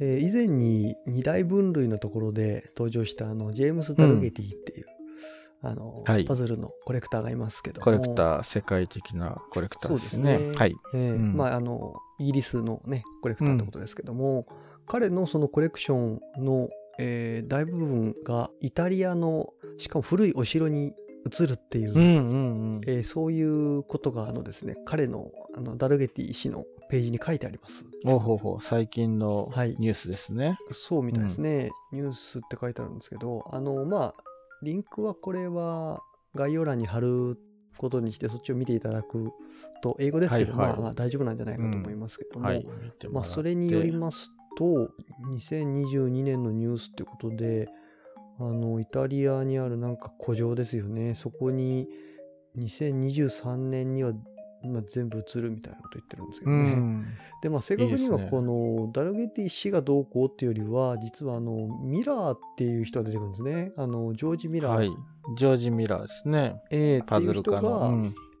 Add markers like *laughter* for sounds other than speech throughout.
えー以前に二大分類のところで登場したあのジェームス・ダルゲティっていう、あのはいパズルのコレクターがいますけどもコレクター、世界的なコレクターですね。そうですねはい。えーうんまああのイギリスのねコレクターってことですけども、彼のそのコレクションの、えー大部分がイタリアのしかも古いお城に移るっていう、うんうんうん。えーそういうことがあのですね彼のあのダルゲティ氏のページに書いてあります。おほほ、最近のはい。ニュースですね。そうみたいですね、ニュースって書いてあるんですけどあのまあリンクはこれは概要欄に貼ることにしてそっちを見ていただくと英語ですけど、はいはい。まあまあ大丈夫なんじゃないかと思いますけども、はい。見てもまあ、それによりますと、2022年のニュースってことで、あの、イタリアにあるなんか古城ですよね。そこに、2023年には、まあ、全部移るみたいなこと言ってるんですけうどね。ん。で、まあ、正確にはこの、ダルゲティ氏がどうこうっていうよりは、実はあの、ミラーっていう人が出てくるんですね。あの、ジョージ・ミラー。はい。ジョージ・ミラーですね。えーパズルっていう人が、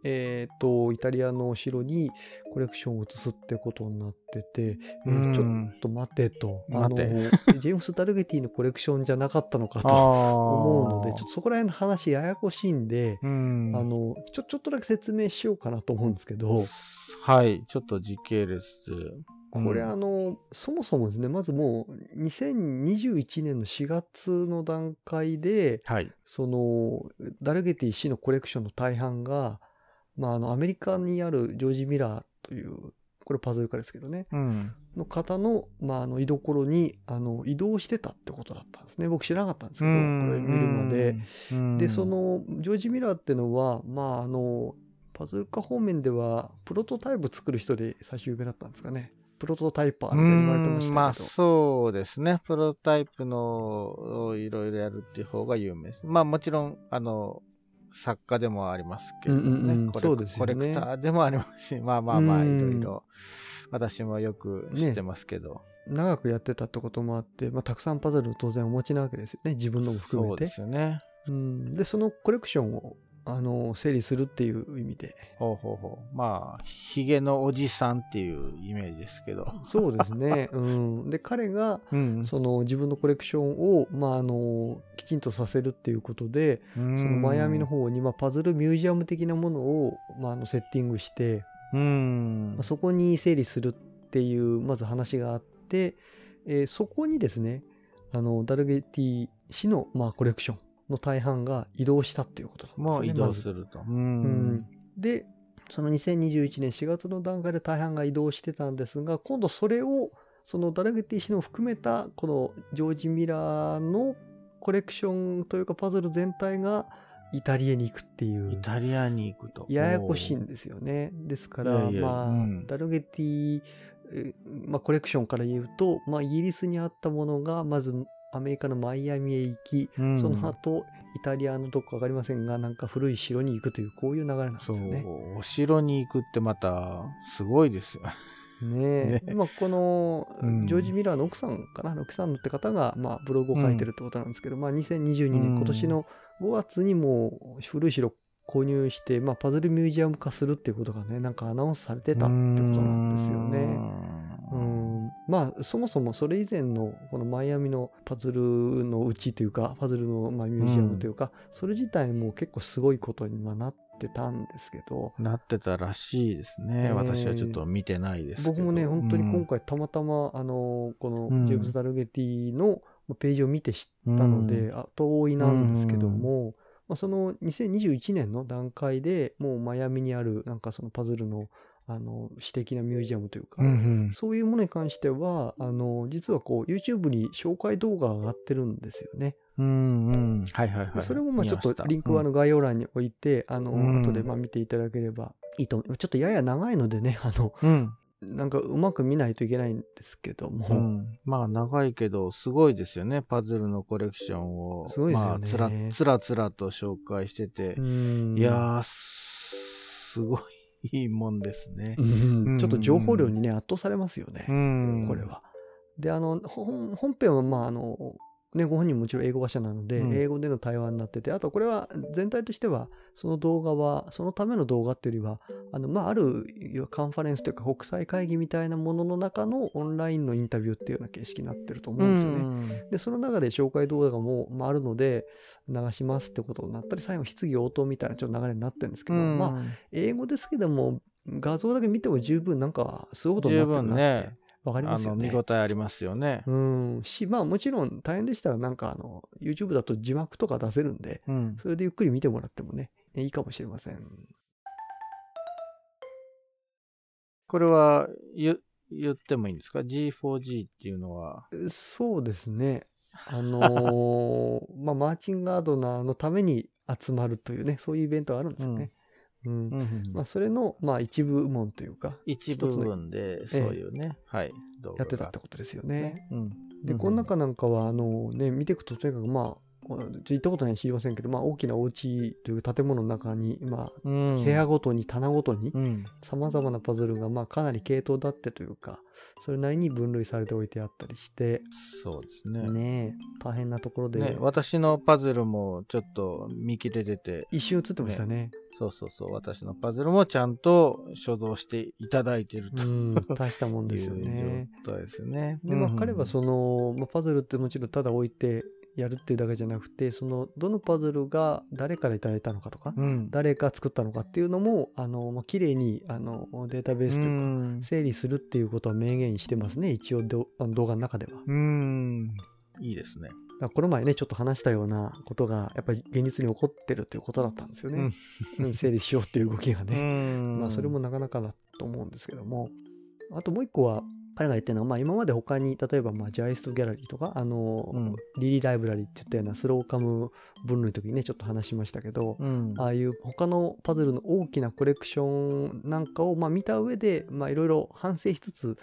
えー、とイタリアのお城にコレクションを移すってことになってて、ちょっと待てとあの *laughs* ジェームス・ダルゲティのコレクションじゃなかったのかとあ思うのでーちょっとそこら辺の話ややこしいんで、うん。あのちょちょっとだけ説明しようかなと思うんですけど、はい。ちょっと時系列。これあのそもそもですねまずもう2021年の4月の段階ではい。そのダルゲティ氏のコレクションの大半が、まあ、あのアメリカにあるジョージ・ミラーというこれパズル家ですけどね。うん。の方の,、まあ、あの居所にあの移動してたってことだったんですね。僕知らなかったんですけどこれ見るまで、うん。でそ、のジョージ・ミラーっていうのはまああのパズル家方面ではプロトタイプ作る人で最初有名だったんですかね。プロトタイパーみたいに言われてましたまあそうですね。プロトタイプのをいろいろやるっていう方が有名です。まあもちろん、あの、作家でもありますけどね。うんうんうんコレねコレクターでもありますし、まあまあまあ、うんいろいろ。私もよく知ってますけど。長くやってたってこともあって、まあ、たくさんパズルを当然お持ちなわけですよね自分のも含めてそうですよね。うん、でそのコレクションをあの整理するっていう意味でほうほうほう。まあ、ヒゲのおじさんっていうイメージですけど。そうですね、*laughs* うん、で彼がうん。その自分のコレクションを、まあ、あのきちんとさせるっていうことでそそのマイアミの方に、まあ、パズルミュージアム的なものを、まあ、あのセッティングして、うんまあ、。そこに整理するっていうまず話があって、えーそこにですねあのダルゲティ氏の、まあ、コレクションの大半が移動したっていうことなんですよねもう移動すると。ううんん。でその2021年4月の段階で大半が移動してたんですが今度それをそのダルゲティ氏の含めたこのジョージ・ミラーのコレクションというかパズル全体がイタリアに行くっていうイタリアに行くと。ややこしいんですよね。ですからいやいやまあ、うんダルゲティ、えまあ、コレクションから言うと、まあ、イギリスにあったものがまずアメリカのマイアミへ行き、うん。その後イタリアのどこか分かりませんがなんか古い城に行くというこういう流れなんですそうよね。お城に行くってまたすごいですよ。ね。え。*laughs* ね。まあ、このうん。ジョージ・ミラーの奥さんかな、奥さんのって方が、まあ、ブログを書いてるってことなんですけど、まあ、2022年、うん今年の5月にも古い城購入して、まあ、パズルミュージアム化するっていうことがねなんかアナウンスされてたってことなんですよね。うんまあそもそもそれ以前のこのマイアミのパズルのうちというかパズルのまあミュージアムというか、それ自体も結構すごいことにはなってたんですけど。なってたらしいですね。えー私はちょっと見てないです。僕もね本当に今うん回たまたま、あのこのうん。ジェームズ・ダルゲティのページを見て知ったので、後追いなんですけども、まあ、その2021年の段階でもうマイアミにあるなんかそのパズルのあの私的なミュージアムというか、うんうんそういうものに関しては、あの、実はこう、YouTube に紹介動画が上がってるんですよね。うんうん。はいはいはい。それもまあちょっとリンクはあの概要欄に置いて、あの、うん後でまあ見ていただければいいと思う。ちょっとやや長いのでね、あの、うん。なんかうまく見ないといけないんですけども、うん、まあ長いけどすごいですよねパズルのコレクションをすごいですよねまあ、つらつらつらと紹介してて、うんいやーすすごいいいもんですねちょっと情報量にね、圧倒されますよね。うんこれは。で、あの、本本編は、まあ、あの、ね、ご本人ももちろん英語話者なので、うん。英語での対話になってて、あとこれは全体としては、その動画は、そのための動画っていうよりは、あの、まあ、あるカンファレンスというか国際会議みたいなものの中のオンラインのインタビューっていうような形式になってると思うんですよね。で、その中で紹介動画がもう、まあ、あるので、流しますってことになったり、最後質疑応答みたいなちょっと流れになってるんですけど、まあ、英語ですけども、画像だけ見ても十分なんか、すごいことになってるなってわかりますよね。あの見応えありますよね。うん。し、まあもちろん大変でしたらなんかあの、YouTube だと字幕とか出せるんで、うん。それでゆっくり見てもらってもね、いいかもしれません。これは言言ってもいいんですか ?G4G っていうのは。そうですね。あのー *laughs* まあマーチンガードナーのために集まるというね、そういうイベントがあるんですよね。うん。まあそれの、まあ一部門というか、一部分でそういうね、はい、やってたってことですよね。うん。で、うんこの中なんかは、あのね、見ていくと、とにかくまあ、行ったことない知りませんけど、まあ大きなお家という建物の中に、まあ、うん。部屋ごとに棚ごとにうん。さまざまなパズルがまあかなり系統だってというかそれなりに分類されておいてあったりしてそうですね。ねえ大変なところで、ね、私のパズルもちょっと見切れてて、一瞬映ってましたねそうそうそう、私のパズルもちゃんと所蔵していただいているとうん大したもんですよね *laughs* 状態ですね。でまあうん彼はその、まあ、パズルってもちろんただ置いてやるっていうだけじゃなくてそのどのパズルが誰からいただいたのかとか、うん。誰が作ったのかっていうのもあの、まあ綺麗にあのデータベースというか、うん整理するっていうことは明言してますね一応動画の中では。うん。いいですね。だこの前ね、ちょっと話したようなことが、やっぱり現実に起こってるということだったんですよね。うん整理しようっていう動きがうね。ん。まあ、それもなかなかだと思うんですけども。あともう一個は、彼が言ってるのは、まあ、今まで他に、例えば、まあ、ジャイストギャラリーとか、あの、うんリリーライブラリーって言ったようなスローカム分類の時にね、ちょっと話しましたけど、うん。ああいう他のパズルの大きなコレクションなんかを、まあ、見た上で、まあ、いろいろ反省しつつ、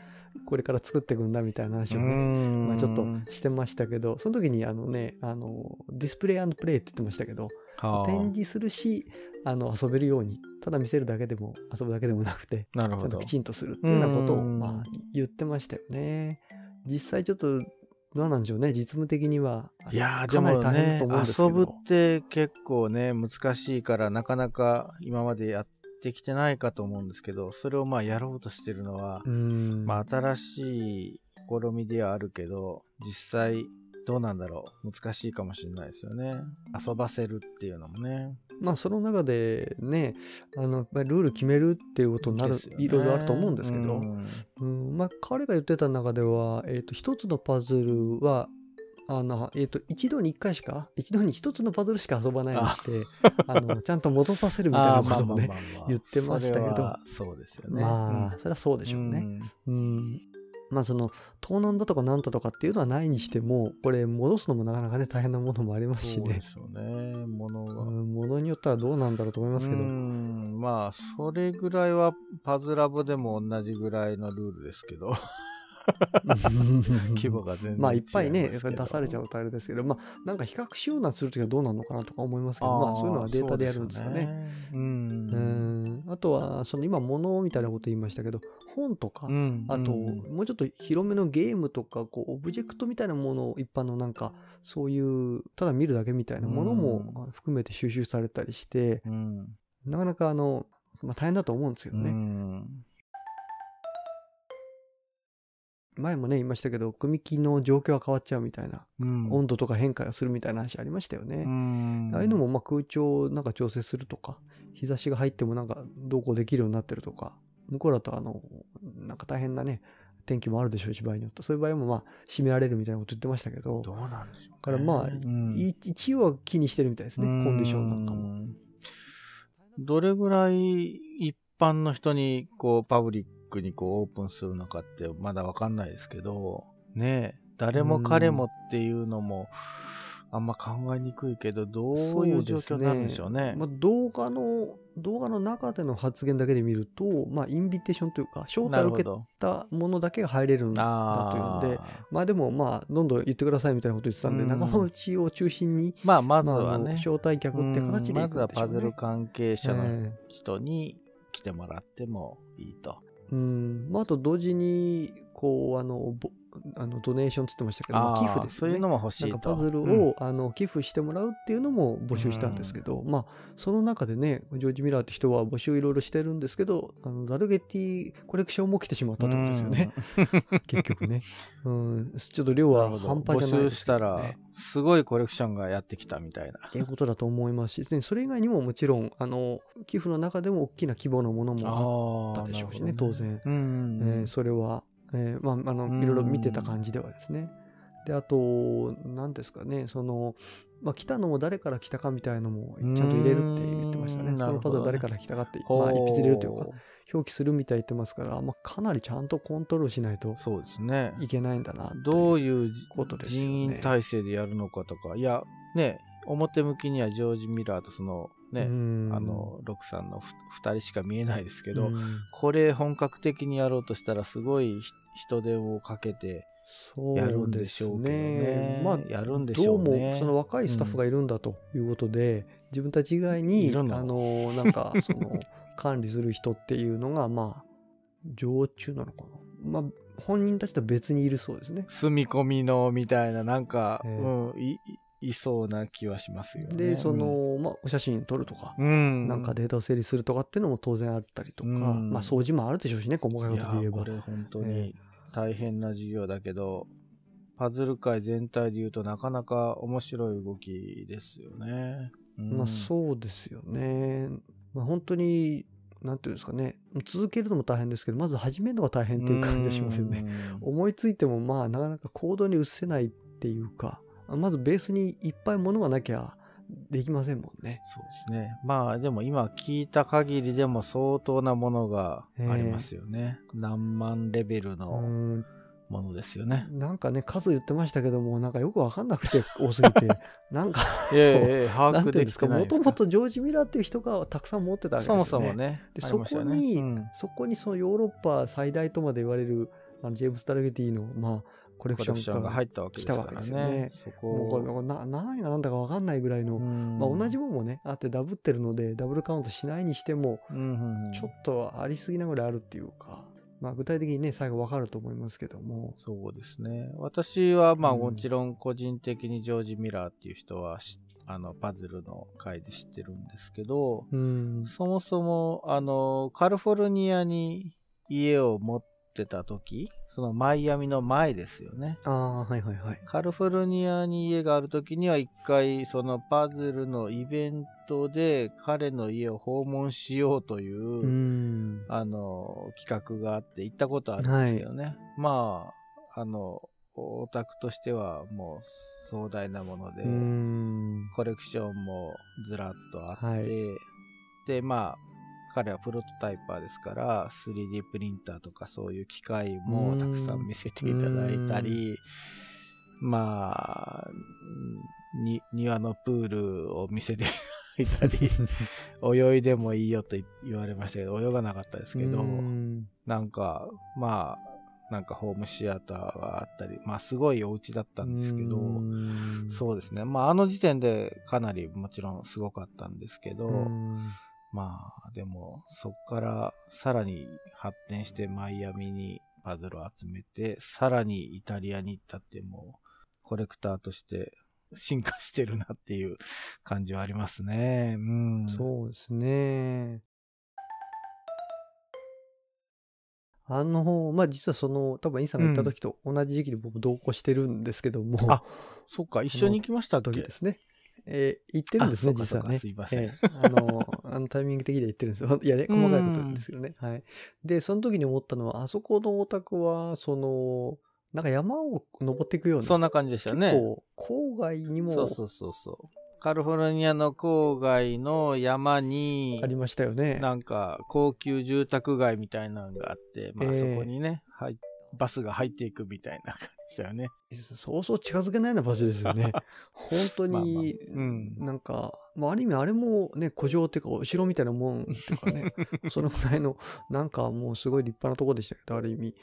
これから作っていくんだみたいな話をね、うんまあ、ちょっとしてましたけど、その時にあのね、あの、ディスプレイプレイって言ってましたけど、はあ展示するし、あの、遊べるように、ただ見せるだけでも遊ぶだけでもなくて、なるほどちゃんとき。ちんとするっていうようなことを、うんまあ、言ってましたよね。実際ちょっと、どうなんでしょうね、実務的には。いやーでもね遊ぶって結構ね難しいからなかなか今までやってきてないかと思うんですけどそれをまあやろうとしてるのは、うん。まあ新しい試みではあるけど実際どうなんだろう。難しいかもしれないですよね。遊ばせるっていうのもね。まあその中でねあのルール決めるっていうことになる、いろいろあると思うんですけど、うん。うんまあ、彼が言ってた中では、えー、と一つのパズルはあの、えー、と一度に一回しか一度に一つのパズルしか遊ばないようにしてあ。のちゃんと戻させるみたいなことをね言ってましたけど。そうですよね。まあそれはそうででしょうね。うんまあその盗難だとかなんだとかっていうのはないにしてもこれ戻すのもなかなかね大変なものもありますしね。そうですよねものがうんものによってはどうなんだろうと思いますけど、うんまあ、それぐらいはパズラボでも同じぐらいのルールですけど、*laughs* 規模が全然違いま。まあいっぱいね、出されちゃうとあれですけど、まあなんか比較しようなするときはどうなるのかなとか思いますけど、まあそういうのはデータでやるんですよね。そうね。う。うんんあとは、その今、物みたいなこと言いましたけど、本とか、うんあと、うんもうちょっと広めのゲームとか、こう、オブジェクトみたいなものを一般のなんか、そういう、ただ見るだけみたいなものも含めて収集されたりして、うんなかなかあの、まあ大変だと思うんですけどうね。ん前もね、言いましたけど、組木の状況が変わっちゃうみたいな、うん温度とか変化がするみたいな話ありましたよね。うんああいうのもまあ空調をなんか調整するとか、日差しが入ってもなんかどうこうできるようになってるとか、向こうだとあの、なんか大変なね、天気もあるでしょうし、場合によって。そういう場合もまあ、閉められるみたいなこと言ってましたけど、どうなんでしょうね。だからまあ、うんい一応は気にしてるみたいですね、コンディションなんかも。うんどれぐらい一般の人にこうパブリックにこうオープンするのかってまだわかんないですけどねえ誰も彼もっていうのもあんま考えにくいけどどういう状況になるんでしょうね。まあ、動画の、動画の中での発言だけで見ると、まあ、インビテーションというか、招待を受け。たものだけが入れるんだあというので、あまあでもまあ、どんどん言ってくださいみたいなこと言ってたんで、うん仲間内を中心に、まあまずはね、招待客って形でうんまずはいくんでしょうね。パズル関係者のえ人に来てもらってもいいと。うん。まあ、あと同時に、こう、あの、あのドネーションつってましたけど、寄付ですよね。そういうのも欲しなんいと。かパズルを、うん。あの寄付してもらうっていうのも募集したんですけど、まあその中でねジョージ・ミラーって人は募集いろいろしてるんですけどあのダルゲティコレクションも来てしまったってことですよね、*laughs* 結局ね、うん、ちょっと量は半端じゃない募集したらね、、すごいコレクションがやってきたみたいな。っていうことだと思いますし、でそれ以外にももちろんあの寄付の中でも大きな規模のものもああったでしょうしねなるほど当然。うんうんうん。えーそれは、えーまあ、あのうん。いろいろ見てた感じではですね。であと何ですかね。その、まあ、来たのも誰から来たかみたいなのもちゃんと入れるって言ってましたね。うんこのパズル誰から来たかって、まあ、一筆入れるというか表記するみたい言ってますから、まあ、かなりちゃんとコントロールしないとそうですね。いけないんだなどういう人員体制でやるのかとか、いや、ね、表向きにはジョージ・ミラーとそのね、うん。あの、ロクさんのふ二人しか見えないですけど、うん。これ本格的にやろうとしたらすごいひ人手をかけて、そうやるんでしょうねね。まあやるんでしょうね。どうもその若いスタッフがいるんだということで、自分たち以外にあのなんか *laughs* その管理する人っていうのがまあ常駐なのかな。まあ本人たちとは別にいるそうですね。住み込みのみたいな、なんか、ええ。うんい、いいそうな気はしますよね。でその、まあお写真撮るとか、うん、なんかデータを整理するとかっていうのも当然あったりとか、うん。まあ掃除もあるでしょうしね細かいことで言えば。これ本当えに大変な授業だけど、パズル界全体で言うとなかなか面白い動きですよね。うんまあそうですよね。まあ本当に、なんていうんですかね、続けるのも大変ですけど、まず始めるのが大変っていう感じがしますよね。。うん思いついても、まあなかなか行動に移せないっていうか、まずベースにいっぱいものがなきゃできませんもんね。そうですね。まあでも今聞いた限りでも相当なものがありますよね。何万レベルうのんものですよね。なんかね、数言ってましたけども、なんかよくわかんなくて *laughs* 多すぎて、なんか、いやいやいや把握できてないですかもともとジョージ・ミラーっていう人がたくさん持ってたわけですよね。そもそもね。でねそこにうんそこにそのヨーロッパ最大とまで言われるあのジェームス・タルゲティの、まあ、コレクションが入ったわけですからね。ね。そもうこれこな何が何だか分かんないぐらいの、まあ、同じもんもねあってダブってるのでダブルカウントしないにしてもちょっとありすぎなぐらいあるっていうか、まあ、具体的にね最後分かると思いますけども。そうですね。私は、まあ、うん。もちろん個人的にジョージ・ミラーっていう人はし、あの、パズルの回で知ってるんですけど、うん。そもそも、あの、カリフォルニアに家を持ってた時、そのマイアミの前ですよね。ああはいはいはい。カリフォルニアに家がある時には一回そのパズルのイベントで彼の家を訪問しようという、うん。あの、企画があって行ったことあるんですけどね。まあ、あの、オタクとしてはもう壮大なもので、うん。コレクションもずらっとあって、はい。で、まあ、彼はプロトタイパーですから、3D プリンターとかそういう機械もたくさん見せていただいたり、まあ、に庭のプールを見せていただいたり、*laughs* 泳いでもいいよと言われましたけど、泳がなかったですけど、うん。なんか、まあ、なんかホームシアターがあったり、まあすごいお家だったんですけど、うん。そうですね。まああの時点でかなりもちろんすごかったんですけど、うんまあでもそこからさらに発展してマイアミにパズルを集めて、さらにイタリアに行ったってもうコレクターとして進化してるなっていう感じはありますね。うん。そうですね。あの、まあ、実はその、多分、インさんが行った時と同じ時期に僕同行してるんですけども、あそっか、一緒に行きましたっけ？時ですね。えー行ってるんですね、実はね。すいませんえーあの、あのタイミング的には行ってるんですよ。いやね、*laughs* 細かいことなんですけどね。はい。で、その時に思ったのは、あそこのお宅は、その、なんか山を登っていくような、そんな感じでしたね。結構、郊外にもそうそうそうそう。カリフォルニアの郊外の山にあ、りましたよね。なんか高級住宅街みたいなのがあって、まあええそこにね、はいバスが入っていくみたいな感じだよね。そうそう近づけないような場所ですよね。*laughs* 本当に、まあまあうんなんか、まあ、ある意味あれもね、古城っていうか、お城みたいなもんっていうかね、*laughs* そのぐらいの、なんかもうすごい立派なとこでしたけど、ある意味。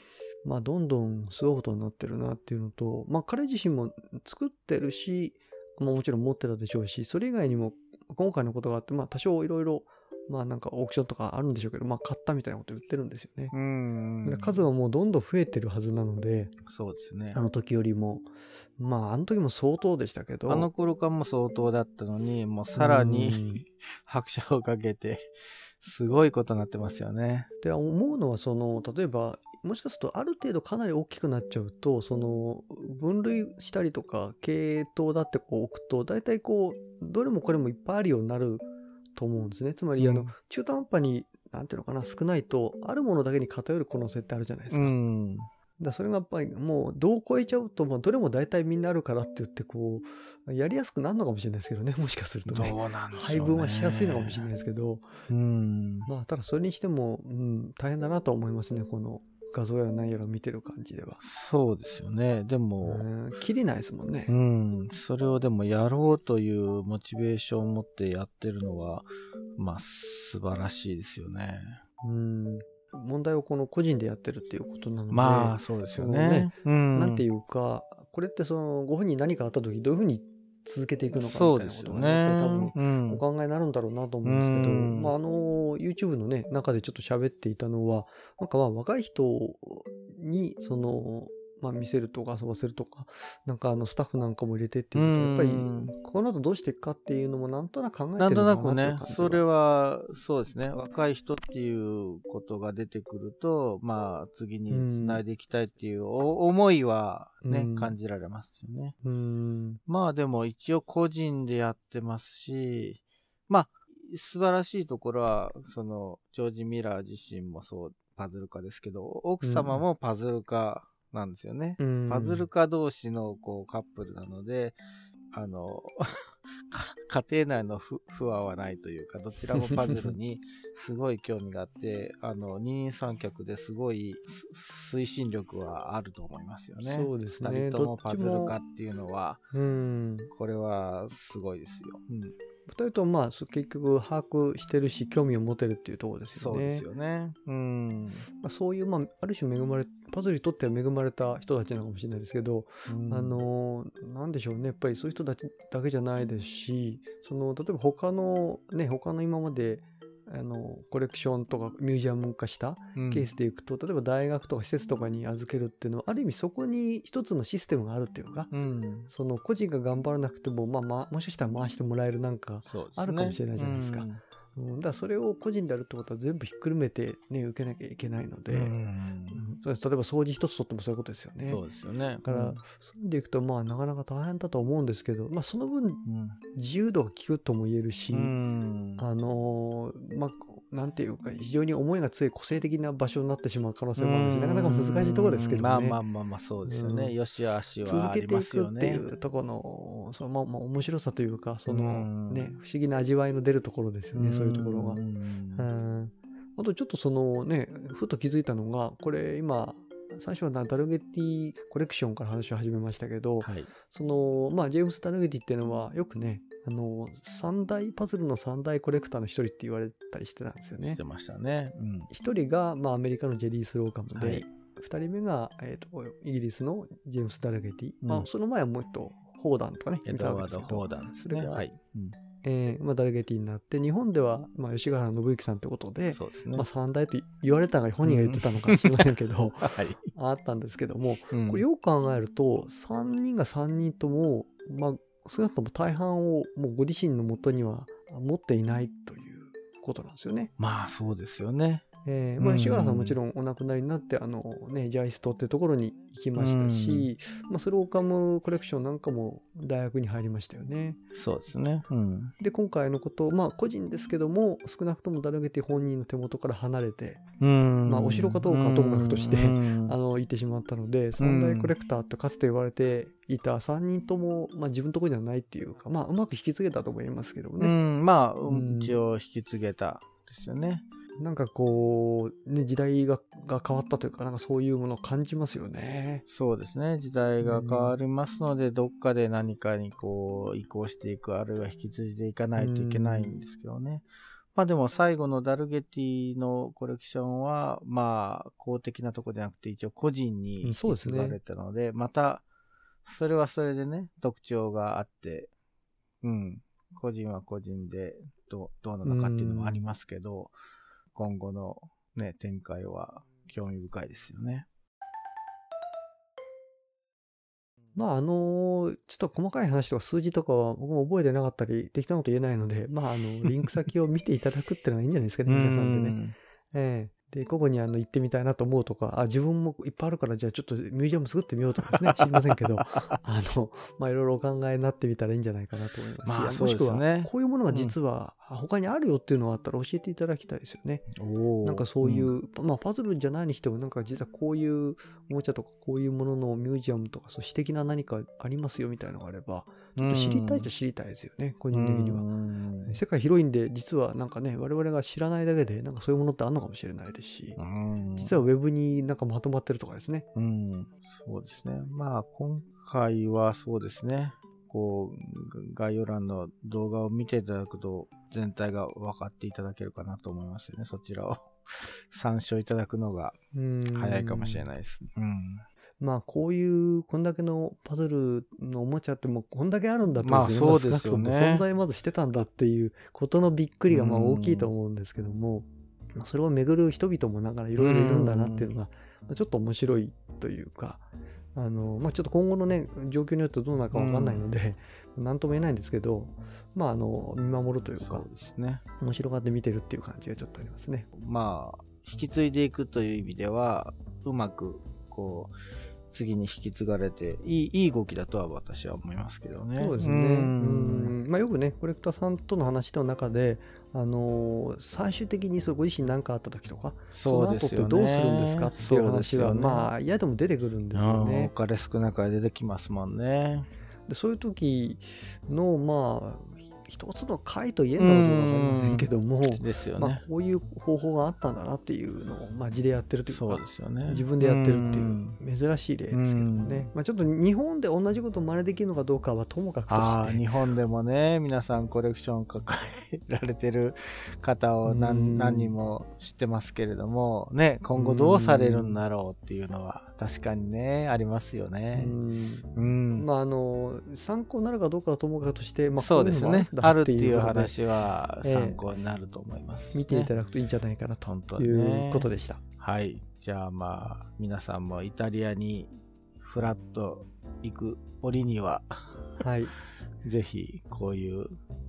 まあ、どんどんすごいことになってるなっていうのと、まあ、彼自身も作ってるし、まあ、もちろん持ってたでしょうし、それ以外にも、今回のことがあって、まあ、多少いろいろ、まあなんかオークションとかあるんでしょうけど、まあ買ったみたいなこと言ってるんですよね。うん。で数はもうどんどん増えてるはずなので、そうですねあ。の時よりも、まああの時も相当でしたけど、あの頃からも相当だったのに、もうさらうんに拍車をかけて、すごいことになってますよね。で思うのはその例えばもしかするとある程度かなり大きくなっちゃうとその分類したりとか系統だってこう置くと大体こうどれもこれもいっぱいあるようになると思うんですね。つまりあの、うん中途半端になんていうのかな少ないとあるものだけに偏る可能性ってあるじゃないですか,、うん。だそれがやっぱりもうどう超えちゃうともうどれも大体みんなあるからって言ってこうやりやすくなるのかもしれないですけどね *laughs* もしかするとね。ね。配分はしやすいのかもしれないですけど、うん。まあ、ただそれにしても、うん、大変だなとは思いますね、この画像や何やら見てる感じでは。そうですよね。でも、うん、切りないですもんねう。ん、それをでもやろうというモチベーションを持ってやってるのは、まあ素晴らしいですよね。うん、問題をこの個人でやってるっていうことなので、まあそうですよねね。うん。なんていうか、これってそのご本人に何かあった時どういうふうに続けていくのかみたいなことがね、やっぱり多ね分。うんお考えになるんだろうなと思うんですけど、うんまあ、あの YouTube のね中でちょっと喋っていたのはなんかまあ若い人にその、まあ、見せるとか遊ばせるとかなんかあのスタッフなんかも入れてっていうとやっぱりうんこの後どうしていくかっていうのもなんとなく考えなんてるとなくねのかなっていう感、じそれは、そうですね、若い人っていうことが出てくると、まあ、次につないでいきたいっていうお思いはね、うん。感じられますよね。うん。まあでも一応個人でやってますし、まあ、素晴らしいところは、その、ジョージ・ミラー自身もそう、パズル家ですけど、奥様もパズル家なんですよね。うんパズル家同士のこうカップルなので、あの、*laughs* か家庭内の不不和はないというか、どちらもパズルに *laughs* すごい興味があって、あの、二人三脚ですごいす推進力はあると思いますよね。そうですね二人ともパズル家っていうのは、うんこれはすごいですよ。うん、2人ともまあそ結局把握してるし興味を持てるっていうところですよね。そうですよね。うん。まあ、そういう、まあ、ある種恵まれパズルにとっては恵まれた人たちなのかもしれないですけど、うん。あ、のなんでしょうね。やっぱりそういう人たちだけじゃないですしその例えば他のね他の今まであのコレクションとかミュージアム化したうん。ケースでいくと、例えば大学とか施設とかに預けるっていうのはある意味そこに一つのシステムがあるっていうか、うん。その個人が頑張らなくても、まあまあ、もしかしたら回してもらえるなんか。あるかもしれないじゃないですか。うんうん、だからそれを個人であるってことは全部ひっくるめてね受けなきゃいけないので、うん。うんそうです。例えば掃除一つとってもそういうことですよね。そうですよね。だから、そういう意味でいくとまあなかなか大変だと思うんですけど、まあ、その分うん、自由度が効くとも言えるし、うん。あのーまあなんていうか非常に思いが強い個性的な場所になってしまう可能性もあるしなかなか難しいところですけどね。まあまあまあまあ、そうですよね。うんよしあしは続けていく。っていうところのそのまあまあ面白さというかそのうんね不思議な味わいの出るところですよねそういうところがん。うんあとちょっとそのねふと気づいたのがこれ今最初はなダルゲティコレクションから話を始めましたけど、はい。そのまあジェームス・ダルゲティっていうのはよくねあの三大パズルの三大コレクターの一人って言われたりしてたんですよねして。ましたね。うん。一人が、まあ、アメリカのジェリー・スローカムで、はい二人目が、えー、とイギリスのジェームス・ダルゲティ、うんまあ、その前はもう一人ホーダンとかねエドワード・ホーダンですね。それがはい。うんえーまあ、ダルゲティになって日本では、まあ、吉川信之さんってことで、そうですねまあ、。三大と言われたのが本人が言ってたのかもしれませんけど、*laughs* はい。あったんですけどもうんこれよく考えると3人が3人とも、まあ、少なくとも大半をもうご自身のもとには持っていないということなんですよね。まあ、そうですよね。えーまあ、うん吉原さんはもちろんお亡くなりになってあの、ね、ジャイストっていうところに行きましたし、まあ、スローカムコレクションなんかも大学に入りましたよね。そうですね。うん。で今回のことまあ個人ですけども少なくともダルゲティ本人の手元から離れてうんまあお城かどうかはともかくとしてうんあの行ってしまったので三大コレクターってかつて言われていた3人とも、まあ、自分のところにはないっていうか、まあ、うまく引き継げたと思いますけどね、ん、まあ、うん一応引き継げたですよね。なんかこう、ね、時代がが変わったというかなんかそういうものを感じますよね。そうですね。時代が変わりますので、どっかで何かにこう移行していく、あるいは引き継いでいかないといけないんですけどね。まあでも最後のダルゲティのコレクションは、まあ公的なとこじゃなくて一応個人にうん引き継がれたので、またそれはそれでね、特徴があって、うん。個人は個人でどうどうなのかっていうのもありますけど、今後のね、展開は興味深いですよね。まあ、あの、ちょっと細かい話とか数字とかは僕も覚えてなかったり、適当なこと言えないので、まあ、あの、*laughs* リンク先を見ていただくっていうのがいいんじゃないですかね、皆さんでね。ええ。で、ここにあの行ってみたいなと思うとか、あ、自分もいっぱいあるから、じゃあちょっとミュージアム作ってみようとかですね、*laughs* 知りませんけど、あの、まあ、いろいろお考えになってみたらいいんじゃないかなと思いますし、まあ、もしくは、こういうものが実は他にあるよっていうのがあったら教えていただきたいですよね。なんかそういう、うん、まあ、パズルじゃないにしても、なんか実はこういうおもちゃとかこういうもののミュージアムとか、そう私的な何かありますよみたいなのがあれば、ちょっと知りたいと知りたいですよね、個人的には。世界広いんで、実はなんかね、我々が知らないだけで、なんかそういうものってあるのかもしれないですし、実はウェブになんかまとまってるとかですね。うん、そうですね。まあ、今回はそうですね。こう、概要欄の動画を見ていただくと、全体が分かっていただけるかなと思いますよね。そちらを *laughs* 参照いただくのが早いかもしれないです。うん。まあ、こういう、こんだけのパズルのおもちゃっても、こんだけあるんだって、まあ、そうですよね。存在まずしてたんだっていうことのびっくりがまあ大きいと思うんですけども、それを巡る人々もなんかいろいろいるんだなっていうのが、ちょっと面白いというか、あの、まあ、ちょっと今後のね、状況によってどうなるかわかんないので、何、うん、とも言えないんですけど、まあ、あの、見守るというか、そうですね。面白がって見てるっていう感じがちょっとありますね。まあ、引き継いでいくという意味では、うまく、こう、次に引き継がれていいいい動きだとは私は思いますけどね。そうですね。うんまあ、よくねコレクターさんとの話の中で、あのー、最終的にそご自身何かあった時とかその後ってどうするんですかっていう話は、ね、まあ嫌でも出てくるんですよね。お金少なく出てきますもんね。でそういう時のまあ一つの回と言えるのかどうか分かりませんけども、ですよね、まあ、こういう方法があったんだなっていうのを、まあ、字でやってるというかそうですよ、ね、自分でやってるっていう珍しい例ですけどもね、まあ、ちょっと日本で同じことを真似できるのかどうかはともかくとして。日本でもね皆さんコレクション抱えられてる方を何何人も知ってますけれども、ね、今後どうされるんだろうっていうのは確かにねありますよね。うん、まああの参考になるかどうかはともかくとして、まあ、そうですねあるっていう話は参考になると思います、ね。えー、見ていただくといいんじゃないかなということでした。はい。じゃあまあ皆さんもイタリアにフラッと行く折にははい、*laughs* ぜひこういう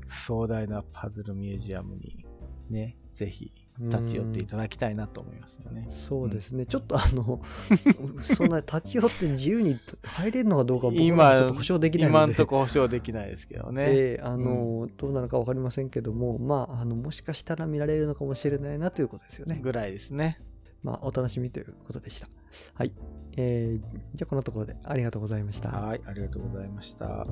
壮大なパズルミュージアムにねぜひ立ち寄っていただきたいなと思いますよね。そうですね、うん、ちょっとあの、*laughs* そんな立ち寄って自由に入れるのかどうか僕はちょっと保証できないので今のところ保証できないですけどね。*laughs* えー、あの、うん、どうなのか分かりませんけども、まあ、あのもしかしたら見られるのかもしれないなということですよね。ぐらいですね。まあ、お楽しみということでした。はい。えー、じゃあこのところでありがとうございました。はい、ありがとうございました。